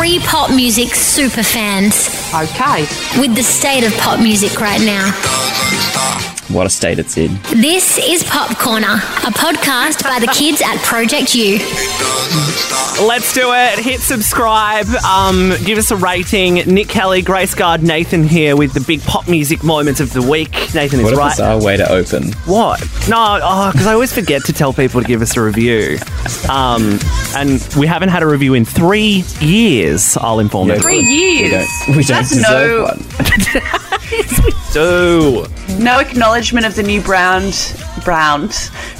three pop music super fans Okay. with the state of pop music right now. What a state it's in. This is Pop Corner, a podcast by the kids at Project U. Let's do it. Hit subscribe. Um, give us a rating. Nick Kelly, Grace Guard, Nathan here with the big pop music moments of the week. Nathan is What a right. bizarre way to open. What? No, because I always forget to tell people to give us a review. Um, and we haven't had a review in three years, I'll inform Yeah. you. Three We years. don't, we don't That's no. Do. no acknowledgement of the new brand, brand,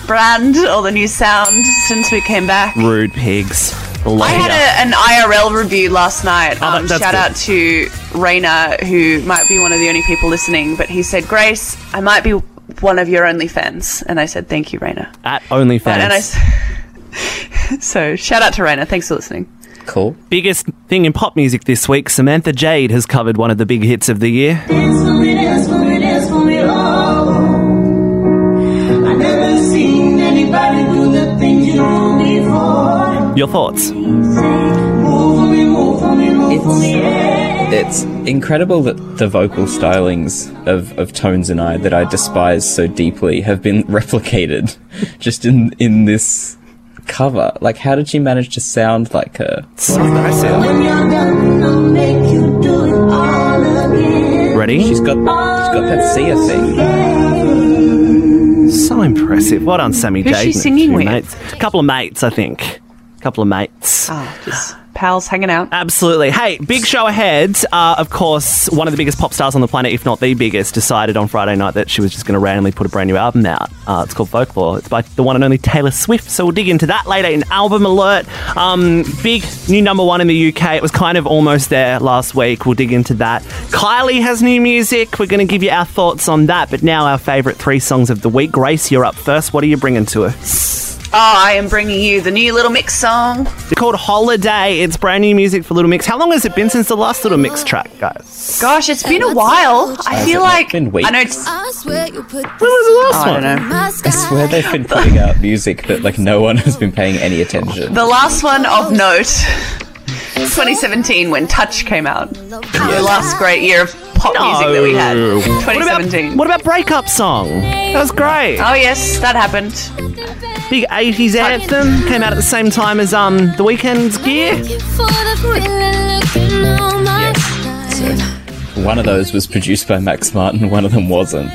brand, or the new sound since we came back. Rude pigs. I had a, an IRL review last night. Oh, that- Um, shout good. out to Raina, who might be one of the only people listening. But he said, "Grace, I might be one of your only fans," and I said, "Thank you, Raina." At OnlyFans. And I so shout out to Raina. Thanks for listening. Cool. Biggest thing in pop music this week, Samantha Jade has covered one of the big hits of the year. Me, me, dance for me, oh. I never seen anybody do the things you do before. Your thoughts? Yeah. It's incredible that the vocal stylings of, of Tones and I that I despise so deeply have been replicated just in in this cover. Like, how did she manage to sound like her? So impressive. When you're done, I'll make you do it all again. Ready? She's got she's got that Sia thing. So impressive. Well done, Sammy Who's Jade. she a singing with? Mates. A couple of mates, I think. A couple of mates. Ah, oh, just pals hanging out. Absolutely. Hey, big show ahead. Uh, of course, one of the biggest pop stars on the planet, if not the biggest, decided on Friday night that she was just going to randomly put a brand new album out. Uh, it's called Folklore. It's by the one and only Taylor Swift. So we'll dig into that later in Album Alert. Um, big new number one in the UK. It was kind of almost there last week. We'll dig into that. Kylie has new music. We're going to give you our thoughts on that. But now our favourite three songs of the week. Grace, you're up first. What are you bringing to us? Oh, I am bringing you the new Little Mix song. It's called Holiday. It's brand new music for Little Mix. How long has it been since the last Little Mix track, guys? Gosh, it's been a while. I feel it like been weeks? I know. It's, oh, I swear When was the last oh, I one? don't know. I swear they've been putting out music that like no one has been paying any attention. The last one of note, 2017, when Touch came out. The last great year of pop music that we had. No. What about, 2017. what about Breakup Song? That was great. Oh yes, that happened. Big 80s anthem. Came out at the same time as um The Weeknd's Gear. So one of those was produced by Max Martin, one of them wasn't.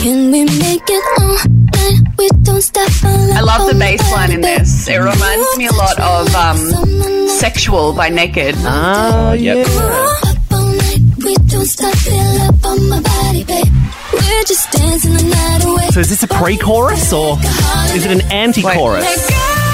Can we make it all night? We don't stop I love the bass line in this. It reminds me a lot of um, "Sexual" by NEIKED. Ah, Yep. We don't stop up on my body, babe. We're just dancing the night away. So is this a pre-chorus or is it an anti-chorus? Let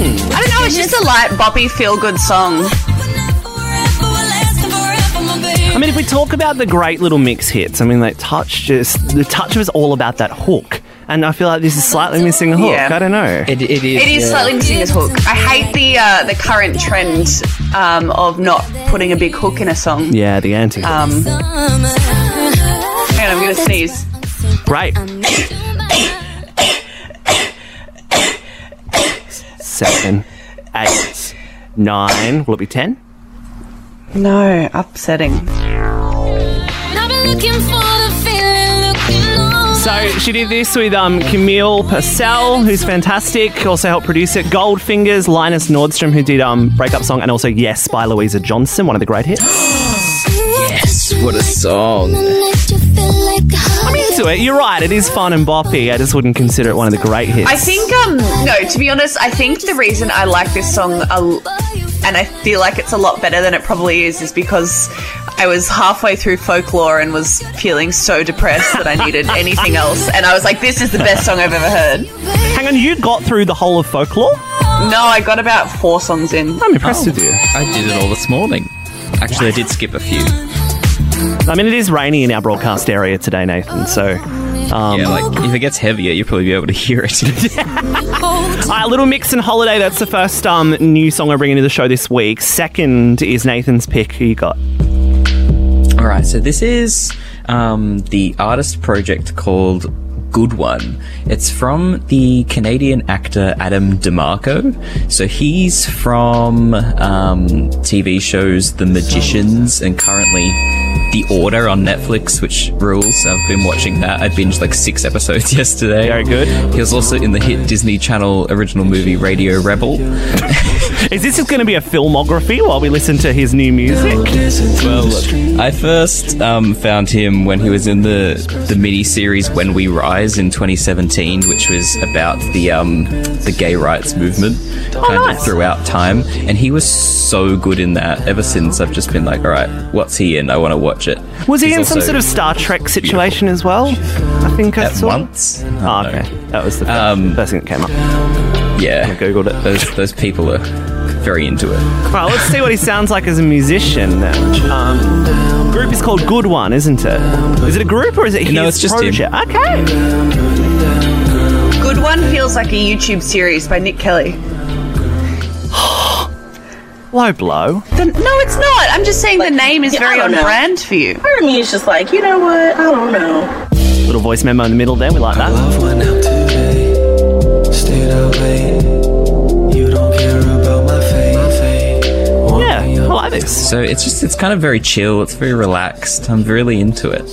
I don't know. It's just a light, boppy, feel-good song. Forever, we're lasting forever, my baby. I mean, if we talk about the great little mix hits, I mean, like Touch just the Touch was all about that hook, and I feel like this is slightly missing a hook. Yeah. I don't know. It, it is. It is yeah. slightly missing his hook. I hate the uh, the current trend um, of not putting a big hook in a song. yeah, the anti. Um, hang on, I'm gonna sneeze. Great. Seven, eight, nine. Will it be ten? No, upsetting. I've been looking for the feeling, looking all So she did this with um, Camille Purcell, who's fantastic. Also helped produce it. Goldfingerz, Linus Nordstrom, who did um, Breakup Song, and also Yes by Louisa Johnson, one of the great hits. yes, What a song. I'm into it. You're right. It is fun and boppy. I just wouldn't consider it one of the great hits. I think, um, no, to be honest, I think the reason I like this song a, and I feel like it's a lot better than it probably is, is because I was halfway through folklore and was feeling so depressed that I needed anything else. And I was like, this is the best song I've ever heard. Hang on, you got through the whole of folklore? No, I got about four songs in. I'm impressed with you. I did it all this morning. Actually, I did skip a few. I mean, it is rainy in our broadcast area today, Nathan. So, um, yeah, like if it gets heavier, you'll probably be able to hear it. uh, Little Mix and Holiday. That's the first um, new song I bring into the show this week. Second is Nathan's pick. Who you got? All right, so this is um, the artist project called Good One. It's from the Canadian actor Adam DeMarco. So he's from um, TV shows The Magicians and currently The Order on Netflix, which rules. I've been watching that. I binged like six episodes yesterday. Very good. He was also in the hit Disney Channel original movie Radio Rebel. Is this going to be a filmography while we listen to his new music? Well, I first um, found him when he was in the the mini series When We Rise in 2017, which was about the um, the gay rights movement kind nice. of throughout time, and he was so good in that. Ever since, I've just been like, all right, what's he in? I want to watch. Was he in some sort of Star Trek situation as well? I think I at saw. once? Oh, okay. That was the first, Um, first thing that came up. Yeah, I googled it. Those those people are very into it. Right, let's see what he sounds like as a musician then. Um, group is called Good One, isn't it? Is it a group or is it his No, it's just him. project? Okay. Good One feels like a YouTube series by Nick Kelly. Low blow. The- no, it's not. I'm just saying the name is yeah, very don't on know. brand for you. Part of me is just like, you know what? I don't know. Little voice memo in the middle there. We like that. Love went out today. Stayed out late. You don't care about my fate. Yeah, I like this. So it's just it's kind of very chill. It's very relaxed. I'm really into it.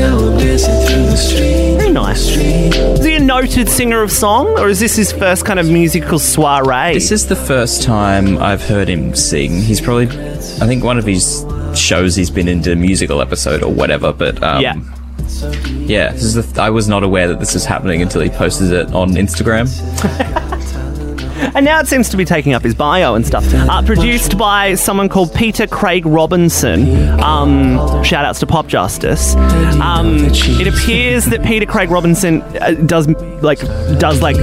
Very nice. Is he a noted singer of song or is this his first kind of musical soiree? This is the first time I've heard him sing. He's probably, I think, one of his shows he's been into a musical episode or whatever. But um, Yeah. yeah. This is the th- I was not aware that this was happening until he posted it on Instagram. And now it seems to be taking up his bio and stuff. Uh, produced by someone called Peter Craig Robinson. Um, shout outs to Pop Justice. Um, it appears that Peter Craig Robinson uh, does like does like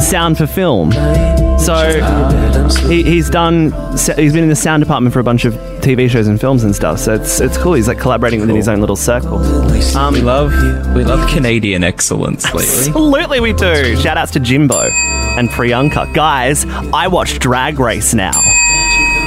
sound for film. So he, he's done. He's been in the sound department for a bunch of TV shows and films and stuff. So it's it's cool. He's like collaborating within his own little circle. Um, We love we love Canadian excellence lately. Absolutely, we do. Shout outs to Jimbo and Priyanka. Guys, I watch Drag Race now.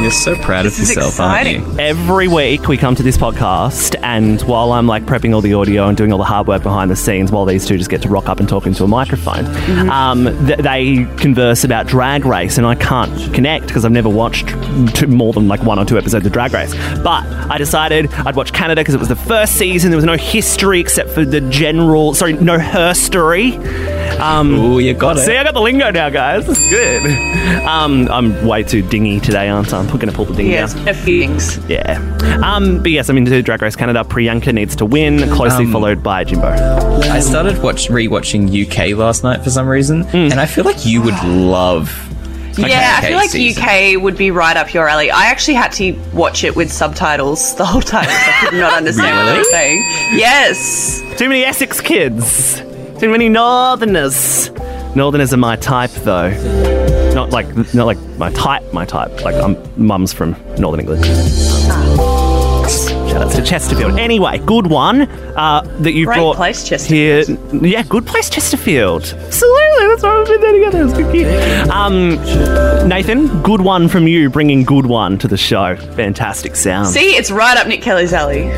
You're so proud of This is yourself, aren't you? Every week we come to this podcast, and while I'm like prepping all the audio and doing all the hard work behind the scenes, while these two just get to rock up and talk into a microphone, um, th- they converse about Drag Race, and I can't connect because I've never watched two, more than like one or two episodes of Drag Race. But I decided I'd watch Canada because it was the first season. There was no history except for the general, sorry, no herstory. Um, Ooh, you got it. See, I got the lingo now, guys. This is good. Um, I'm way too dingy today, aren't I? I'm going to pull the ding Yes, down. a few things. Yeah. Um, but yes, I'm into Drag Race Canada. Priyanka needs to win, closely Um, followed by Jimbo. I started watch rewatching UK last night for some reason, Hmm. and I feel like you would love. a Yeah, I feel like season. UK would be right up your alley. I actually had to watch it with subtitles the whole time. I could not understand what they were saying. Yes. Too many Essex kids. Too many Northerners. Northerners are my type, though. Not like not like my type, my type. Like I'm mum's from Northern England. Shout out to Chesterfield. Anyway, good one uh, that you Great brought place, here. Chesterfield. Yeah, good place, Chesterfield. Absolutely, that's why we've been there together. It's good. Um, Nathan, good one from you, bringing good one to the show. Fantastic sound. See, it's right up Nick Kelly's alley.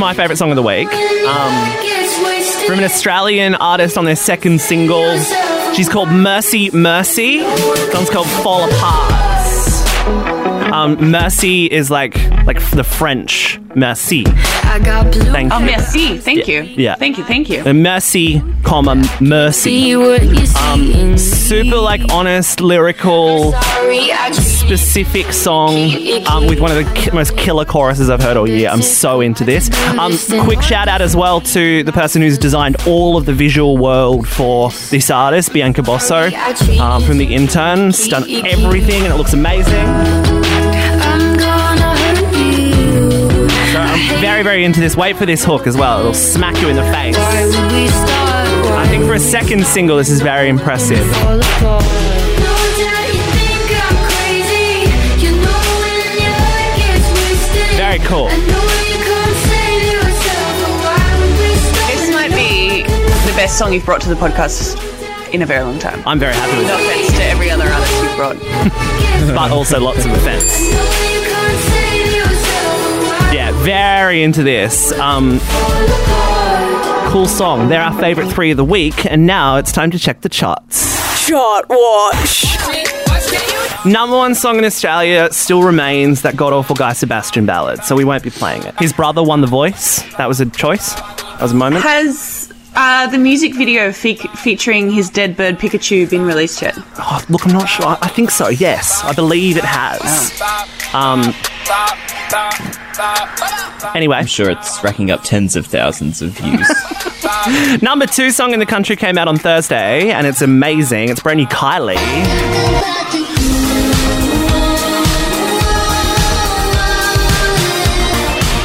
My favourite song of the week. Um, from an Australian artist on their second single. She's called merci, mercy. The song's called Fall Apart. Um, Mercy is like like the French merci. Thank Oh, you. merci. Thank you. Yeah. Thank you. Thank you. A mercy, comma mercy. Um, super like honest, lyrical, specific song um, with one of the most killer choruses I've heard all year. I'm so into this. Um, quick shout out as well to the person who's designed all of the visual world for this artist, Bianca Bosso, um, from The Intern. Done everything and it looks amazing. I'm very, very into this. Wait for this hook as well. It'll smack you in the face. I think for a second single, this is very impressive. Very. This might be the best song you've brought to the podcast in a very long time. I'm very happy with No it, offense to every other artist you've brought. but also lots of offense. Yeah, very into this. Um, cool song. They're our favourite three of the week, and now it's time to check the charts. Chart watch. Number one song in Australia still remains that god awful Guy Sebastian ballad, so we won't be playing it. His brother won the voice. That was a choice. That was a moment. Has uh, the music video fe- featuring his dead bird Pikachu been released yet? Oh, look, I'm not sure. I think so. Yes, I believe it has. Um. Anyway, I'm sure it's racking up tens of thousands of views. number two song in the country came out on Thursday, and it's amazing. It's brand new Kylie.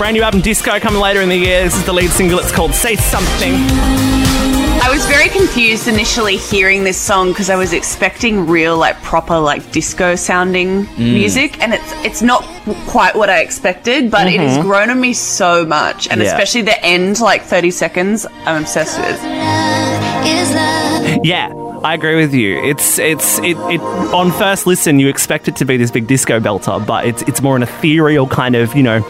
Brand new album Disco coming later in the year. This is the lead single. It's called Say Something. I was very confused initially hearing this song because I was expecting real, like proper, like disco sounding mm. music, and it's it's not quite what I expected. But it has mm-hmm. grown on me so much, and Yeah. especially the end, like thirty seconds, I'm obsessed with. Yeah, I agree with you. It's it's it, it on first listen you expect it to be this big disco belter, but it's it's more an ethereal kind of you know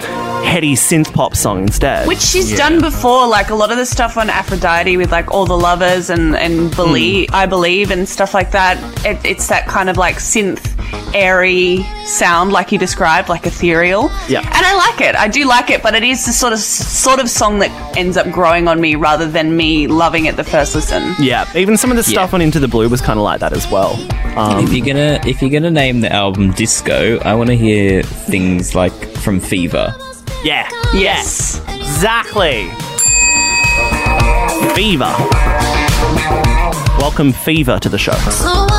heady synth pop song instead. Which she's done before, like a lot of the stuff on Aphrodite with like all the lovers and and believe I believe and stuff like that. It, it's that kind of like synth airy sound, like you described, like ethereal. Yeah. and I like it. I do like it, but it is the sort of sort of song that ends up growing on me rather than me loving it the first listen. yeah, even some of the stuff Yeah. on Into the Blue was kind of like that as well. Um, if you're gonna if you're gonna name the album Disco, I want to hear things like from Fever. Yeah, Yes. exactly. Fever. Welcome Fever to the show.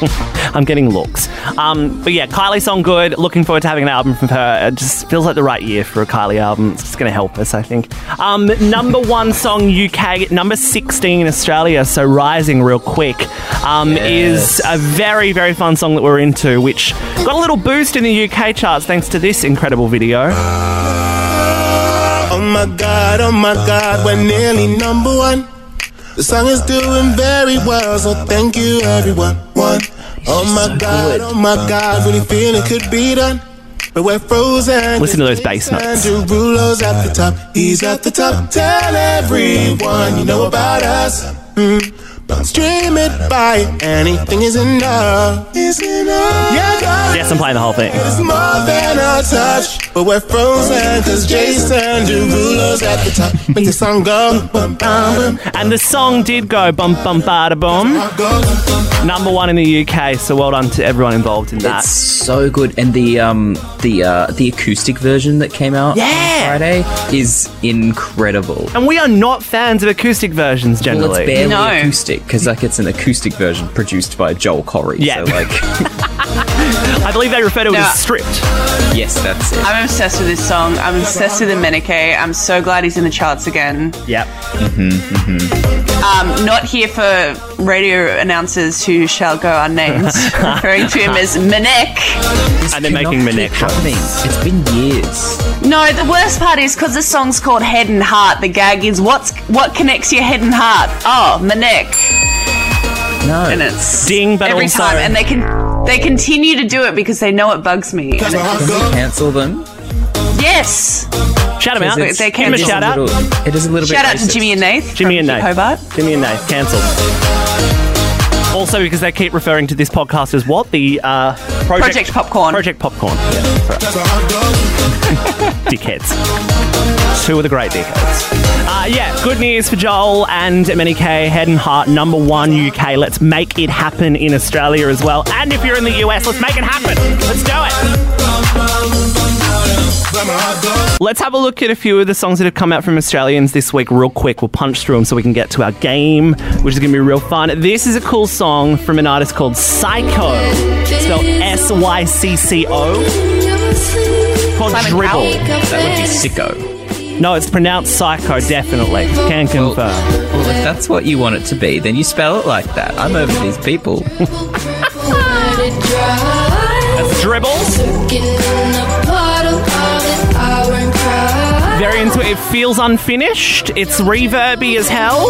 I'm getting looks. Um, but yeah, Kylie song good. Looking forward to having an album from her. It just feels like the right year for a Kylie album. It's just going to help us, I think. Um, number one song UK, number 16 in Australia. So rising real quick um, is a very, very fun song that we're into, which got a little boost in the UK charts thanks to this incredible video. Oh my god, oh my god, we're nearly number one. The song is doing very well, so thank you everyone. Oh my god, oh my god, really feel it could be done. But we're frozen. Listen to those bass notes. Andrew Rulo's at the top, he's at the top. Tell everyone you know about us. Mm. But stream it by anything is enough. Is enough. Yeah, Yes, I'm playing the whole thing. It's more than a touch, but we're frozen cause Jason Derulo's at the top. Make the song go bum bum bum. And the song did go bum bum bada bum. Number one in the UK, so well done to everyone involved in that. It's so good, and the um the uh the acoustic version that came out Yeah. on Friday is incredible. And we are not fans of acoustic versions Well, generally. it's barely No. acoustic because like it's an acoustic version produced by Joel Corry. Yeah. So like, I believe they refer to it No. as stripped. yes, that's it. I'm obsessed with this song. I'm obsessed with the MNEK. I'm so glad he's in the charts again. Yep. Um, not here for radio announcers who shall go unnamed, referring to him as Manek. And they're making Cannot Manek keep shots. happening. It's been years. No, the worst part is because the song's called Head and Heart. The gag is what's what connects your head and heart. Oh, Manek, No. and it's Ding, but every also- time, and they can they continue to do it because they know it bugs me. And Can we cancel them? yes, Shout him out. it's- they Give him a can- shout out. Little, it is a little shout bit. out to racist. Jimmy and Nath. Jimmy from and Nath. Hobart. Jimmy and Nate, cancelled. Also, because they keep referring to this podcast as what? The uh, Project, Project Popcorn. Project Popcorn. Yeah, that's right. dickheads. Two of the great dickheads. Uh, yeah, good news for Joel and K. Head and Heart, number one UK. Let's make it happen in Australia as well. And if you're in the US, let's make it happen. Let's do it. Let's have a look at a few of the songs that have come out from Australians this week, real quick. We'll punch through them so we can get to our game, which is going to be real fun. This is a cool song from an artist called Sycco, spelled S Y C C O, called Simon Dribble. Cowell? That would be sicko. No, it's pronounced Psycho, definitely. Can Well, confirm. well, if that's what you want it to be, then you spell it like that. I'm over these people. That's Dribbles. Very into it. It feels unfinished. It's reverby as hell,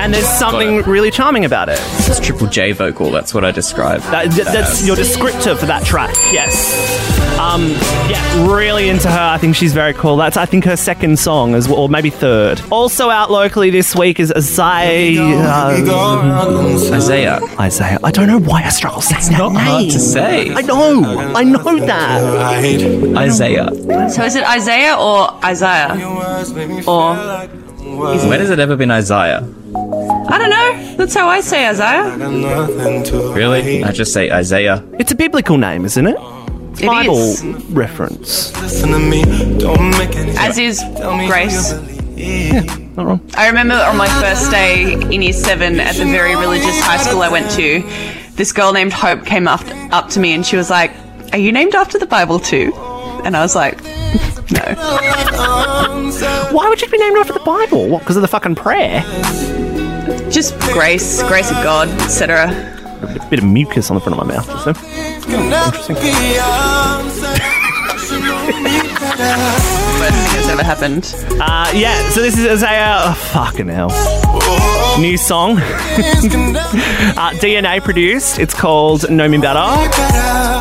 and there's something really charming about it. It's Triple J vocal. That's what I describe. That, that- that's uh, your descriptor for that track. Yes. Um, yeah, really into her. I think she's very cool. That's I think her second song as well, or maybe third. Also out locally this week is Isaiah. Isaiah. Isaiah. I don't know why I struggle saying that Not name. hard to say. I know. I know that. Isaiah. So is it Isaiah or Isaiah? Or When has it ever been Isaiah? I don't know. That's how I say Isaiah. Really? I just say Isaiah. It's a biblical name, isn't it? It Bible is. reference. Listen to me, don't make any As is Grace. Not wrong. I remember on my first day in year seven at the very religious high school I went to, this girl named Hope came up, up to me and she was like, Are you named after the Bible too? And I was like, No. Why would you be named after the Bible? What? Because of the fucking prayer? Just grace, grace of God, etc. A bit of mucus on the front of my mouth. Just then. Interesting. Worst thing that's ever happened. Uh, yeah, so this is Isaiah. Oh, fucking hell. New song. uh, DNA produced. It's called Know Me Better.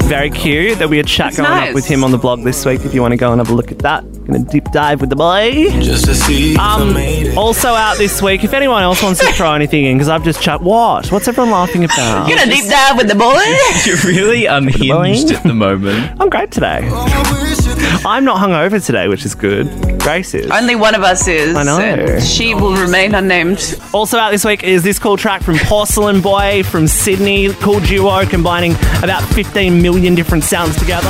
Very cute. There'll be a chat It's going nice. up with him on the blog this week if you want to go and have a look at that. Gonna deep dive with the boy. Just to see Um, also out this week, if anyone else wants to throw anything in, because I've just chat. What? What's everyone laughing about? Gonna deep dive with the boy. You're really unhinged at the moment. I'm great today. I'm not hungover today, which is good. Grace is. Only one of us is. I know. and she will remain unnamed. Also out this week is this cool track from Porcelain Boy from Sydney, cool duo combining about 15 million different sounds together.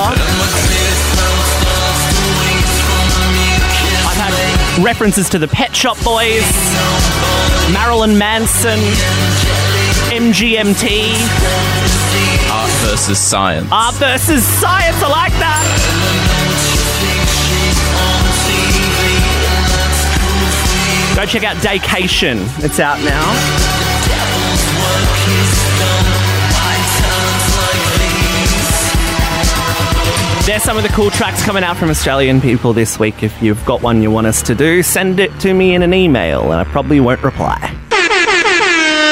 I've had references to the Pet Shop Boys, Marilyn Manson, MGMT, Art versus science. art versus science. I like that. Go check out Daycation. It's out now. There's some of the cool tracks coming out from Australian people this week. If you've got one you want us to do, send it to me in an email and I probably won't reply.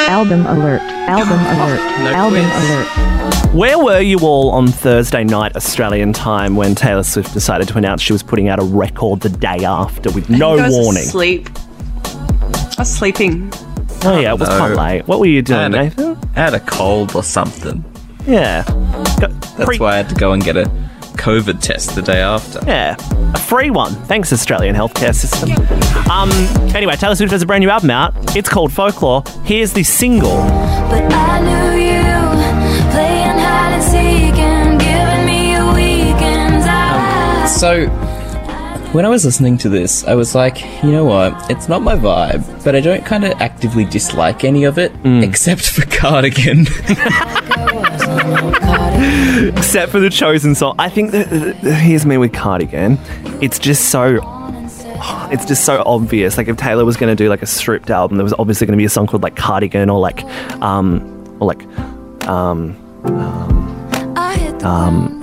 Album alert. Album alert. Album quiz. alert. Where were you all on Thursday night Australian time when Taylor Swift decided to announce she was putting out a record the day after with no warning? Asleep. I was sleeping. Oh yeah, it was quite late. What were you I doing, had, a, Nathan? I had a cold or something. Yeah. Got That's free- why I had to go and get a COVID test the day after. Yeah, a free one. Thanks, Australian healthcare system. Um. Anyway, Taylor Swift has a brand new album out. It's called Folklore. Here's the single. But I knew you playing hide and seek and giving me your weekends. I So, when I was listening to this, I was like, you know what? It's not my vibe, but I don't kind of actively dislike any of it, except for Cardigan. Except for the chosen song. I think that that- here's me with Cardigan. It's just so. It's just so obvious. Like if Taylor was going to do like a stripped album, there was obviously going to be a song called like Cardigan or like, um, or like, um, I hit the Um,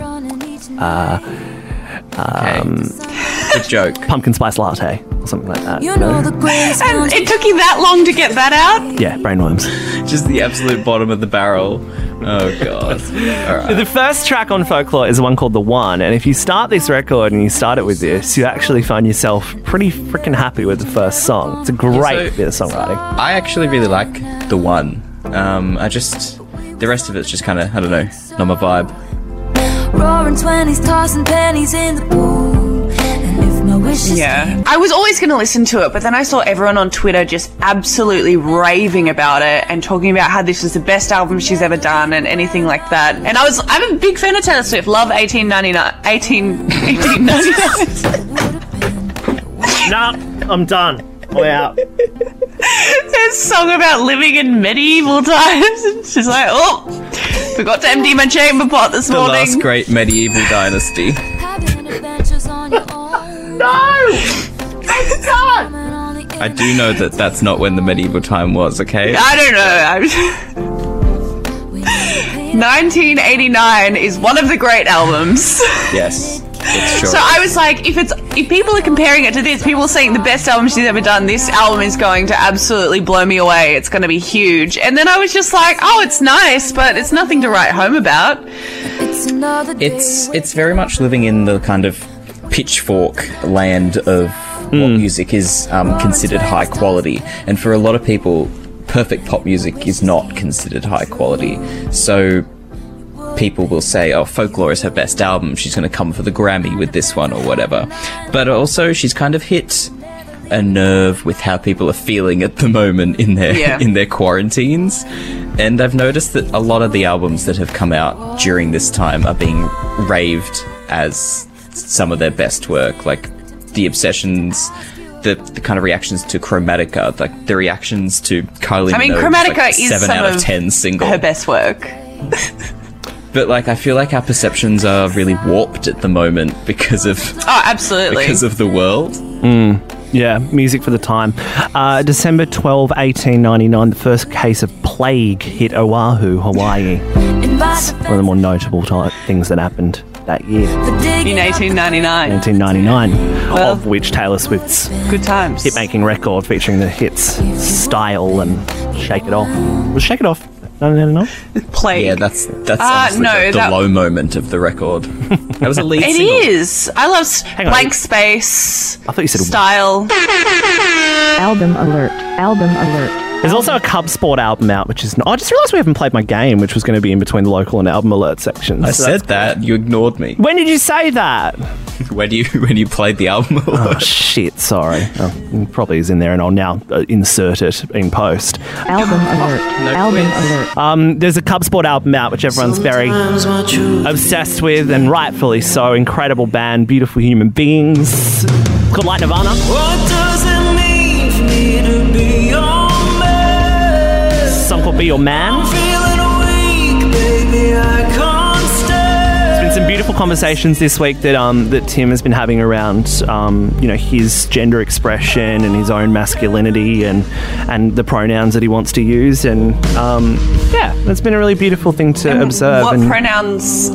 ground running each and Good joke. pumpkin spice latte or something like that. You know the grace And it took you that long to get that out? Yeah, brainworms. Just the absolute bottom of the barrel. Oh, God. All right. The first track on Folklore is the one called The One, and if you start this record and you start it with this, you actually find yourself pretty freaking happy with the first song. It's a great So- bit of songwriting. I actually really like the one. Um, I just. The rest of it's just kind of, I don't know, not my vibe. roaring twenties, tossing pennies in the pool. Yeah. I was always going to listen to it, but then I saw everyone on Twitter just absolutely raving about it and talking about how this was the best album she's ever done and anything like that. And I was, I'm a big fan of Taylor Swift. Love 1899. 18, 1899. Nah, I'm done. Way out. There's a song about living in medieval times. And she's like, oh, forgot to empty my chamber pot this The morning. last great medieval dynasty. Own. I do know that that's not when the medieval time was, okay? I don't know. I'm 1989 is one of the great albums. Yes. It's sure. So I was like, if it's if people are comparing it to this, people are saying the best album she's ever done. This album is going to absolutely blow me away. It's going to be huge. And then I was just like, oh, it's nice, but it's nothing to write home about. it's it's very much living in the kind of pitchfork land of what music is um, considered high quality, and for a lot of people, perfect pop music is not considered high quality. So people will say, "Oh, Folklore is her best album. She's going to come for the Grammy with this one or whatever." But also, she's kind of hit a nerve with how people are feeling at the moment in their Yeah. in their quarantines. And I've noticed that a lot of the albums that have come out during this time are being raved as some of their best work, like the obsessions. The, the kind of reactions to Chromatica, like the reactions to Kylie I mean, Minogue's, Chromatica like, is seven some out of, of ten single. Her best work. But like, I feel like our perceptions are really warped at the moment because of Oh, absolutely. because of the world. Yeah, music for the time. Uh, December 12, 1899, the first case of plague hit Oahu, Hawaii. One of the more notable type things that happened that year, in 1899. 1999, Well- of which Taylor Swift's Good times. hit-making record featuring the hits "Style" and "Shake It Off" was "Shake It Off" 1999. Plague. Yeah, that's that's Uh, no, the, the that- low moment of the record. That was a lead It single. is. I love s- on. blank space. I thought you said style. Album alert. Album alert. There's also a Cub Sport album out, which is. Not, I just realised we haven't played my game, which was going to be in between the local and album alert sections. I So said that's- that. You ignored me. When did you say that? When you when you played the album. Oh shit! Sorry. Oh, it probably is in there, and I'll now uh, insert it in post. Album alert. Album alert. Um, there's a Cub Sport album out, which everyone's very obsessed with, and rightfully so. Incredible band, beautiful human beings. It's called Like Nirvana. Song called Be Your Man. Feeling weak, baby, I can't stay. There's been some beautiful conversations this week that um, that Tim has been having around um, you know his gender expression and his own masculinity and and the pronouns that he wants to use and um, yeah, it's been a really beautiful thing to observe. What and pronouns?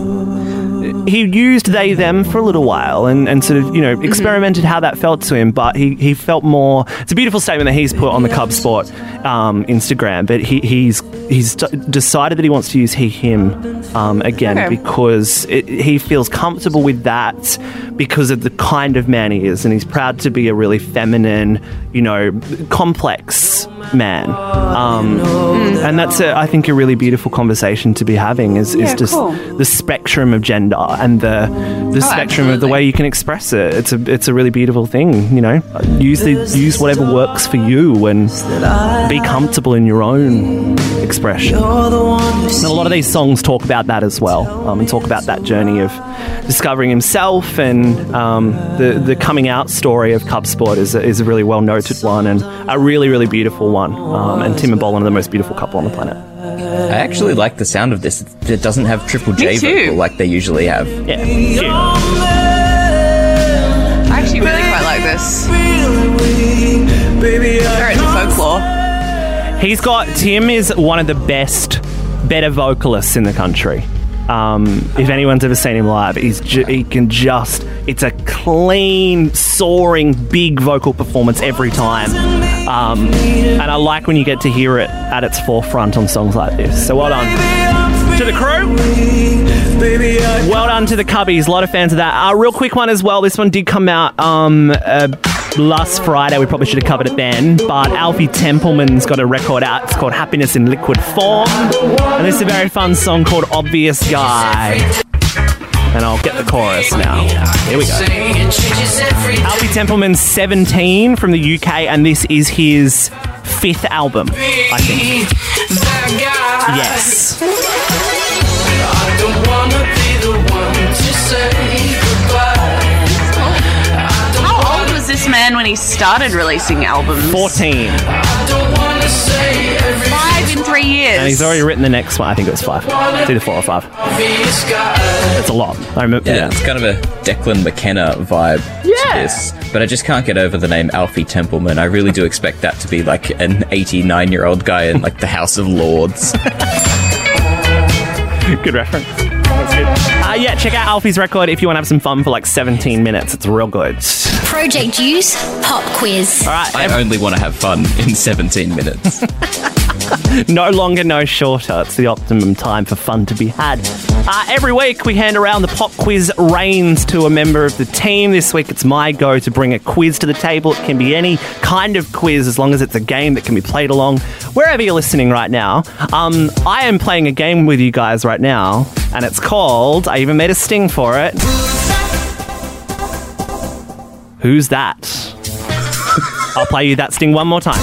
He used they them for a little while and, and sort of you know experimented how that felt to him but he, he felt more it's a beautiful statement that he's put on the Cub Sport um, Instagram but he, he's he's d- decided that he wants to use he him um, again Okay. because it, he feels comfortable with that because of the kind of man he is and he's proud to be a really feminine you know complex man um, and that's a, I think a really beautiful conversation to be having is, is Yeah, just cool. the spectrum of gender and the the spectrum of the way you can express it. It's a it's a really beautiful thing, you know. Use the use whatever works for you and be comfortable in your own expression. You're the one who And a lot of these songs talk about that as well, um, and talk about that journey of discovering himself and um, the the coming out story of Cub Sport is a, is a really well noted one and a really really beautiful one. Um, and Tim and Bolan are the most beautiful couple on the planet. I actually like the sound of this. It doesn't have triple J vocal like they usually have. Yeah, cute. I actually really quite like this. He's got Tim is one of the best, better vocalists in the country. Um, if anyone's ever seen him live, he's ju- he can just it's a clean, soaring, big vocal performance every time. Um, and I like when you get to hear it at its forefront on songs like this. So well done to the crew. Well done to the Cubbies. A lot of fans of that. A uh, real quick one as well. This one did come out um, uh, last Friday. We probably should have covered it then. But Alfie Templeman's got a record out. It's called Happiness in Liquid Form. And is a very fun song called Obvious Guy. And I'll get the chorus now. Here we go. Alfie Templeman's 17 from the UK, and this is his fifth album, I think. Yes. This man when he started releasing albums? 14. I don't wanna say every Five in three years. And he's already written the next one. I think it was five. It's either four or five. obvious. It's a lot. I remember. Yeah, Yeah. it's kind of a Declan McKenna vibe Yeah. to this. But I just can't get over the name Alfie Templeman. I really do expect that to be like an 89 year old guy in like the House of Lords. Good reference. That's good. Uh, yeah, check out Alfie's record if you want to have some fun for like 17 minutes. It's real good. Project Use Pop Quiz. All right, I only want to have fun in 17 minutes. no longer, no shorter. It's the optimum time for fun to be had. Uh, every week, we hand around the pop quiz reins to a member of the team. This week, it's my go to bring a quiz to the table. It can be any kind of quiz as long as it's a game that can be played along wherever you're listening right now. Um, I am playing a game with you guys right now, and it's called, I even made a sting for it. Who's that? I'll play you that sting one more time.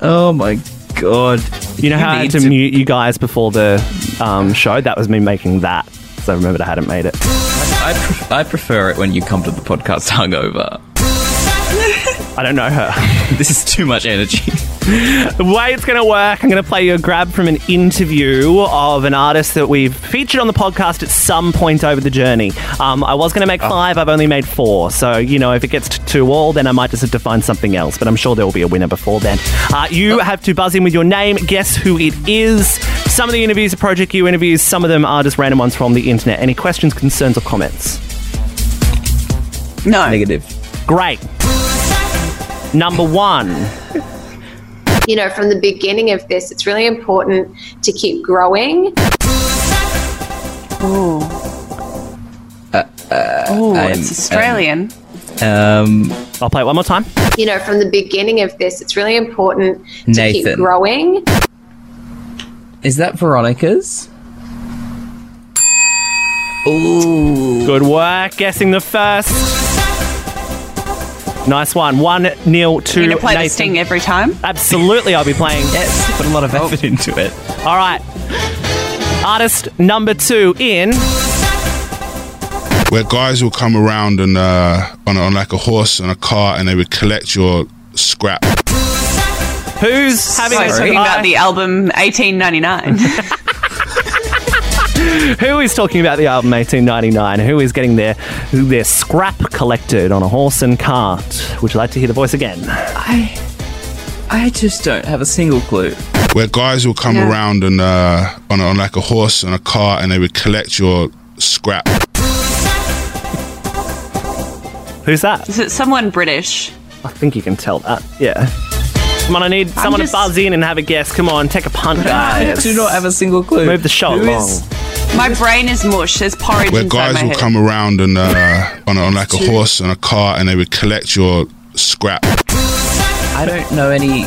oh my god. You know You how I had to, to- mute you guys before the um, show? That was me making that. So I remembered I hadn't made it. I, pre- I prefer it when you come to the podcast hungover. I don't know her. this is too much energy. the way it's going to work, I'm going to play you a grab from an interview of an artist that we've featured on the podcast at some point over the journey. Um, I was going to make five, I've only made four. So, you know, if it gets to two all, then I might just have to find something else. But I'm sure there will be a winner before then. Uh, you have to buzz in with your name, guess who it is. Some of the interviews are Project U interviews, some of them are just random ones from the internet. Any questions, concerns, or comments? No. Negative. Great. Number one. You know, from the beginning of this, it's really important to keep growing. Ooh. Uh, Ooh, I'm- it's Australian. Um, I'll play it one more time. You know, from the beginning of this, it's really important to keep growing. is that Veronica's? Ooh. Good work guessing the first. Nice one. One nil to You gonna play the Nathan. sting every time? Absolutely, I'll be playing. Yes, put a lot of effort into it. All right. Artist number two in. where guys will come around and uh, on, on like a horse and a cart and they would collect your scrap. Who's having So a he's talking about the album 1899. Who is talking about the album 1899? Who is getting their their scrap collected on a horse and cart? Would you like to hear the voice again? I I just don't have a single clue. Where guys will come Yeah. around and uh, on, on like a horse and a cart and they would collect your scrap. Who's that? Is it someone British? I think you can tell that. Yeah. Come on, I need someone just- to buzz in and have a guess. Come on, take a punt, I guys. do not have a single clue. Move the show Who along. is- My brain is mush. There's porridge Where guys will head. come around and uh, on, on like a horse and a cart and they would collect your scrap. I don't know any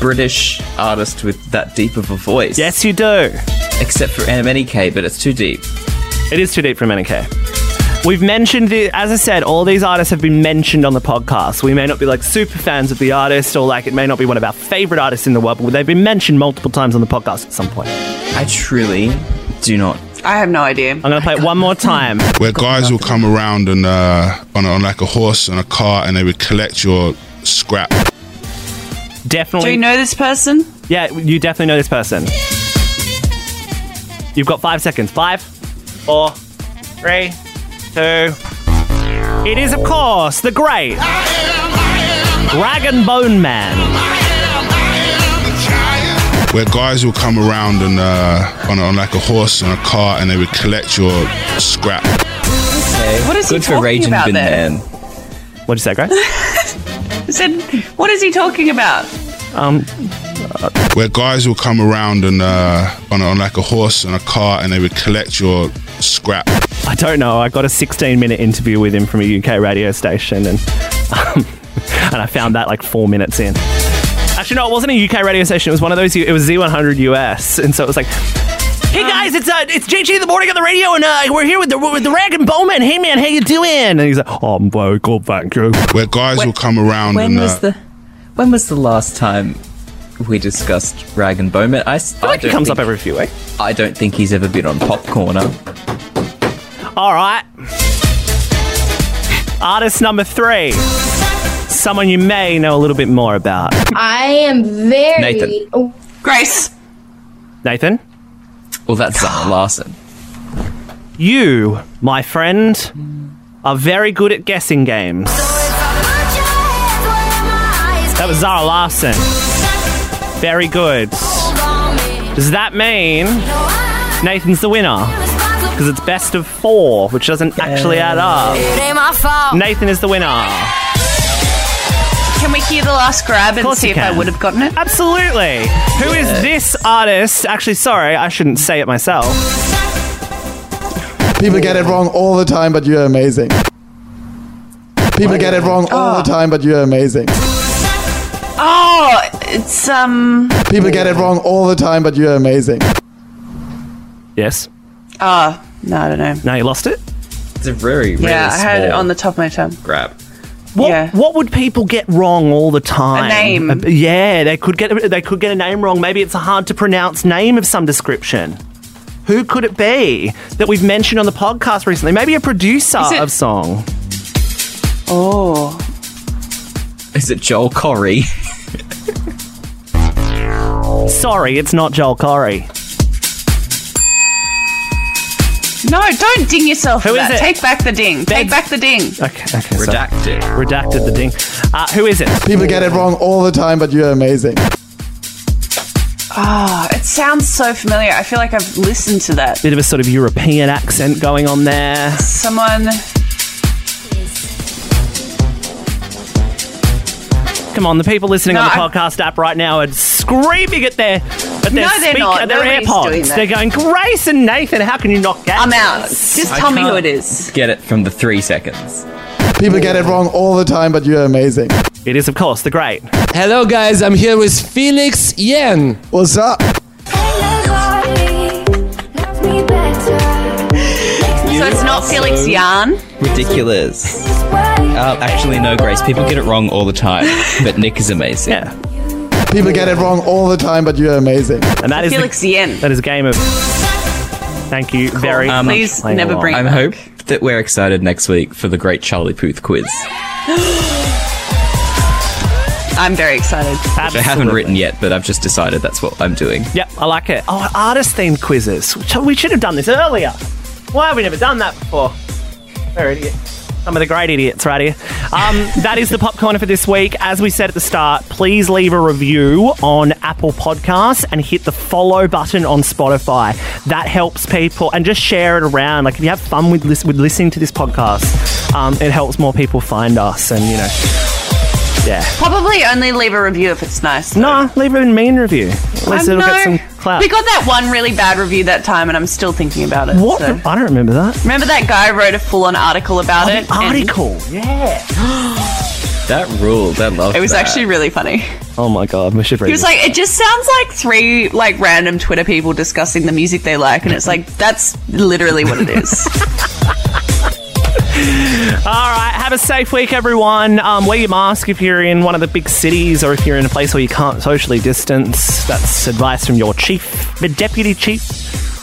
British artist with that deep of a voice. Yes, you do. Except for MNEK, but it's too deep. It is too deep for MNEK. We've mentioned it, as I said, all these artists have been mentioned on the podcast. We may not be like super fans of the artist, or like it may not be one of our favorite artists in the world, but they've been mentioned multiple times on the podcast at some point. I truly do not. I have no idea. I'm going to play it one more time. Where guys will come around and uh, on, on like a horse and a cart and they would collect your scrap. Definitely. Do you know this person? Yeah, you definitely know this person. You've got five seconds. Five, four, three, two. It is, of course, the great Rag and Bone Man. Where guys will come around and uh, on, on like a horse and a cart and they would collect your scrap. Okay. What is he Good for talking Raging about Bin there? Man. What'd you say, Grace? I said, what is he talking about? Um, Where guys will come around and uh, on, on like a horse and a cart and they would collect your scrap. I don't know. I got a 16 minute interview with him from a UK radio station, and um, and I found that like four minutes in. Actually, no, it wasn't a UK radio station. It was one of those. It was Z100 US, and so it was like. Hey guys, it's uh, it's JG in the morning on the radio, and uh, we're here with the with the Rag and Bone Man. Hey man, how you doing? And he's like, oh, I'm very good, thank you. Where guys will come around When and was uh, the when was the last time we discussed Rag and Bone Man? I, s- I like he don't comes think, up every few weeks. I don't think he's ever been on Pop Corner. All right. Artist number three. Someone you may know a little bit more about. I am very. Nathan. Oh, Grace. Nathan? Well, that's Zara Larsson. You, my friend, are very good at guessing games. That was Zara Larsson. Very good. Does that mean Nathan's the winner? Because it's best of four, which doesn't actually add up. It ain't my fault. Nathan is the winner. Can we hear the last grab and see you if I would have gotten it? Absolutely. Who is this artist? Actually, sorry, I shouldn't say it myself. People get it wrong all the time, but you're amazing. People get it wrong all the time, but you're amazing. Oh, it's um. People get it wrong all the time, but you're amazing. Yes. Oh, no, I don't know. Now you lost it. It's a very, really Yeah, I had it small on the top of my tongue. grab. What, Yeah. what would people get wrong all the time? A name. Uh, yeah, they could get they could get a name wrong. Maybe it's a hard to pronounce name of some description. Who could it be that we've mentioned on the podcast recently? Maybe a producer Is it- of song. Oh. Is it Joel Corry? Sorry, it's not Joel Corry. No, don't ding yourself Who for is that. it? Take back the ding. Take Begs- back the ding. Okay, okay. so- Redacted. redacted the ding. Uh, who is it? People get it wrong all the time, but you're amazing. Oh, it sounds so familiar. I feel like I've listened to that. Bit of a sort of European accent going on there. Someone. Come on, the people listening No, on the I- podcast app right now are screaming at their at their, No, they're speak- not. at their Nobody's AirPods. doing that. They're going, Grace and Nathan, how can you not get I'm out. this?" Just I tell me who can't it is. Get it from the three seconds. People get it wrong all the time, but you're amazing. It is, of course, the great. Hello, guys. I'm here with Felix Jaehn. What's up? So it's not Felix Jan. Ridiculous. Uh, actually, no, Grace. People get it wrong all the time, but Nick is amazing. Yeah. People get it wrong all the time, but you're amazing. And that is Felix the, Jaehn. that is a game of Thank you very Um, much. Please never along. bring I hope that we're excited next week for the great Charlie Puth quiz, I'm very excited. which I haven't written yet, but I've just decided that's what I'm doing. Yep, I like it. Oh, artist themed quizzes. We should have done this earlier. Why have we never done that before? We're idiots. Some of the great idiots right here. Um, that is the pop corner for this week. As we said at the start, please leave a review on Apple Podcasts and hit the follow button on Spotify. That helps people, and just share it around. Like if you have fun with with listening to this podcast, um, it helps more people find us. And you know, yeah. Probably only leave a review if it's nice. No, leave a mean review. At least it'll get some clout. We got that one really bad review that time, and I'm still thinking about it. What? so. I don't remember that. Remember that guy wrote a full-on article about oh, it? and Article, yeah. That ruled. I love It was that. actually really funny. Oh my god, we should read He was this. like, it just sounds like three like random Twitter people discussing the music they like, and it's like that's literally what it is. All right, have a safe week, everyone. Um, wear your mask if you're in one of the big cities or if you're in a place where you can't socially distance. That's advice from your chief, the deputy chief,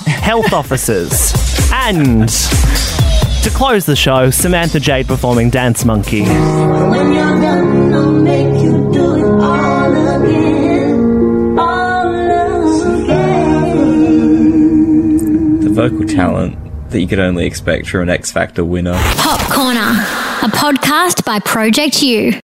health officers. And to close the show, Samantha Jade performing Dance Monkey. When you're done, I'll make you do it all again. All again. the vocal talent that you could only expect from an X Factor winner. Pop Corner, a podcast by Project U.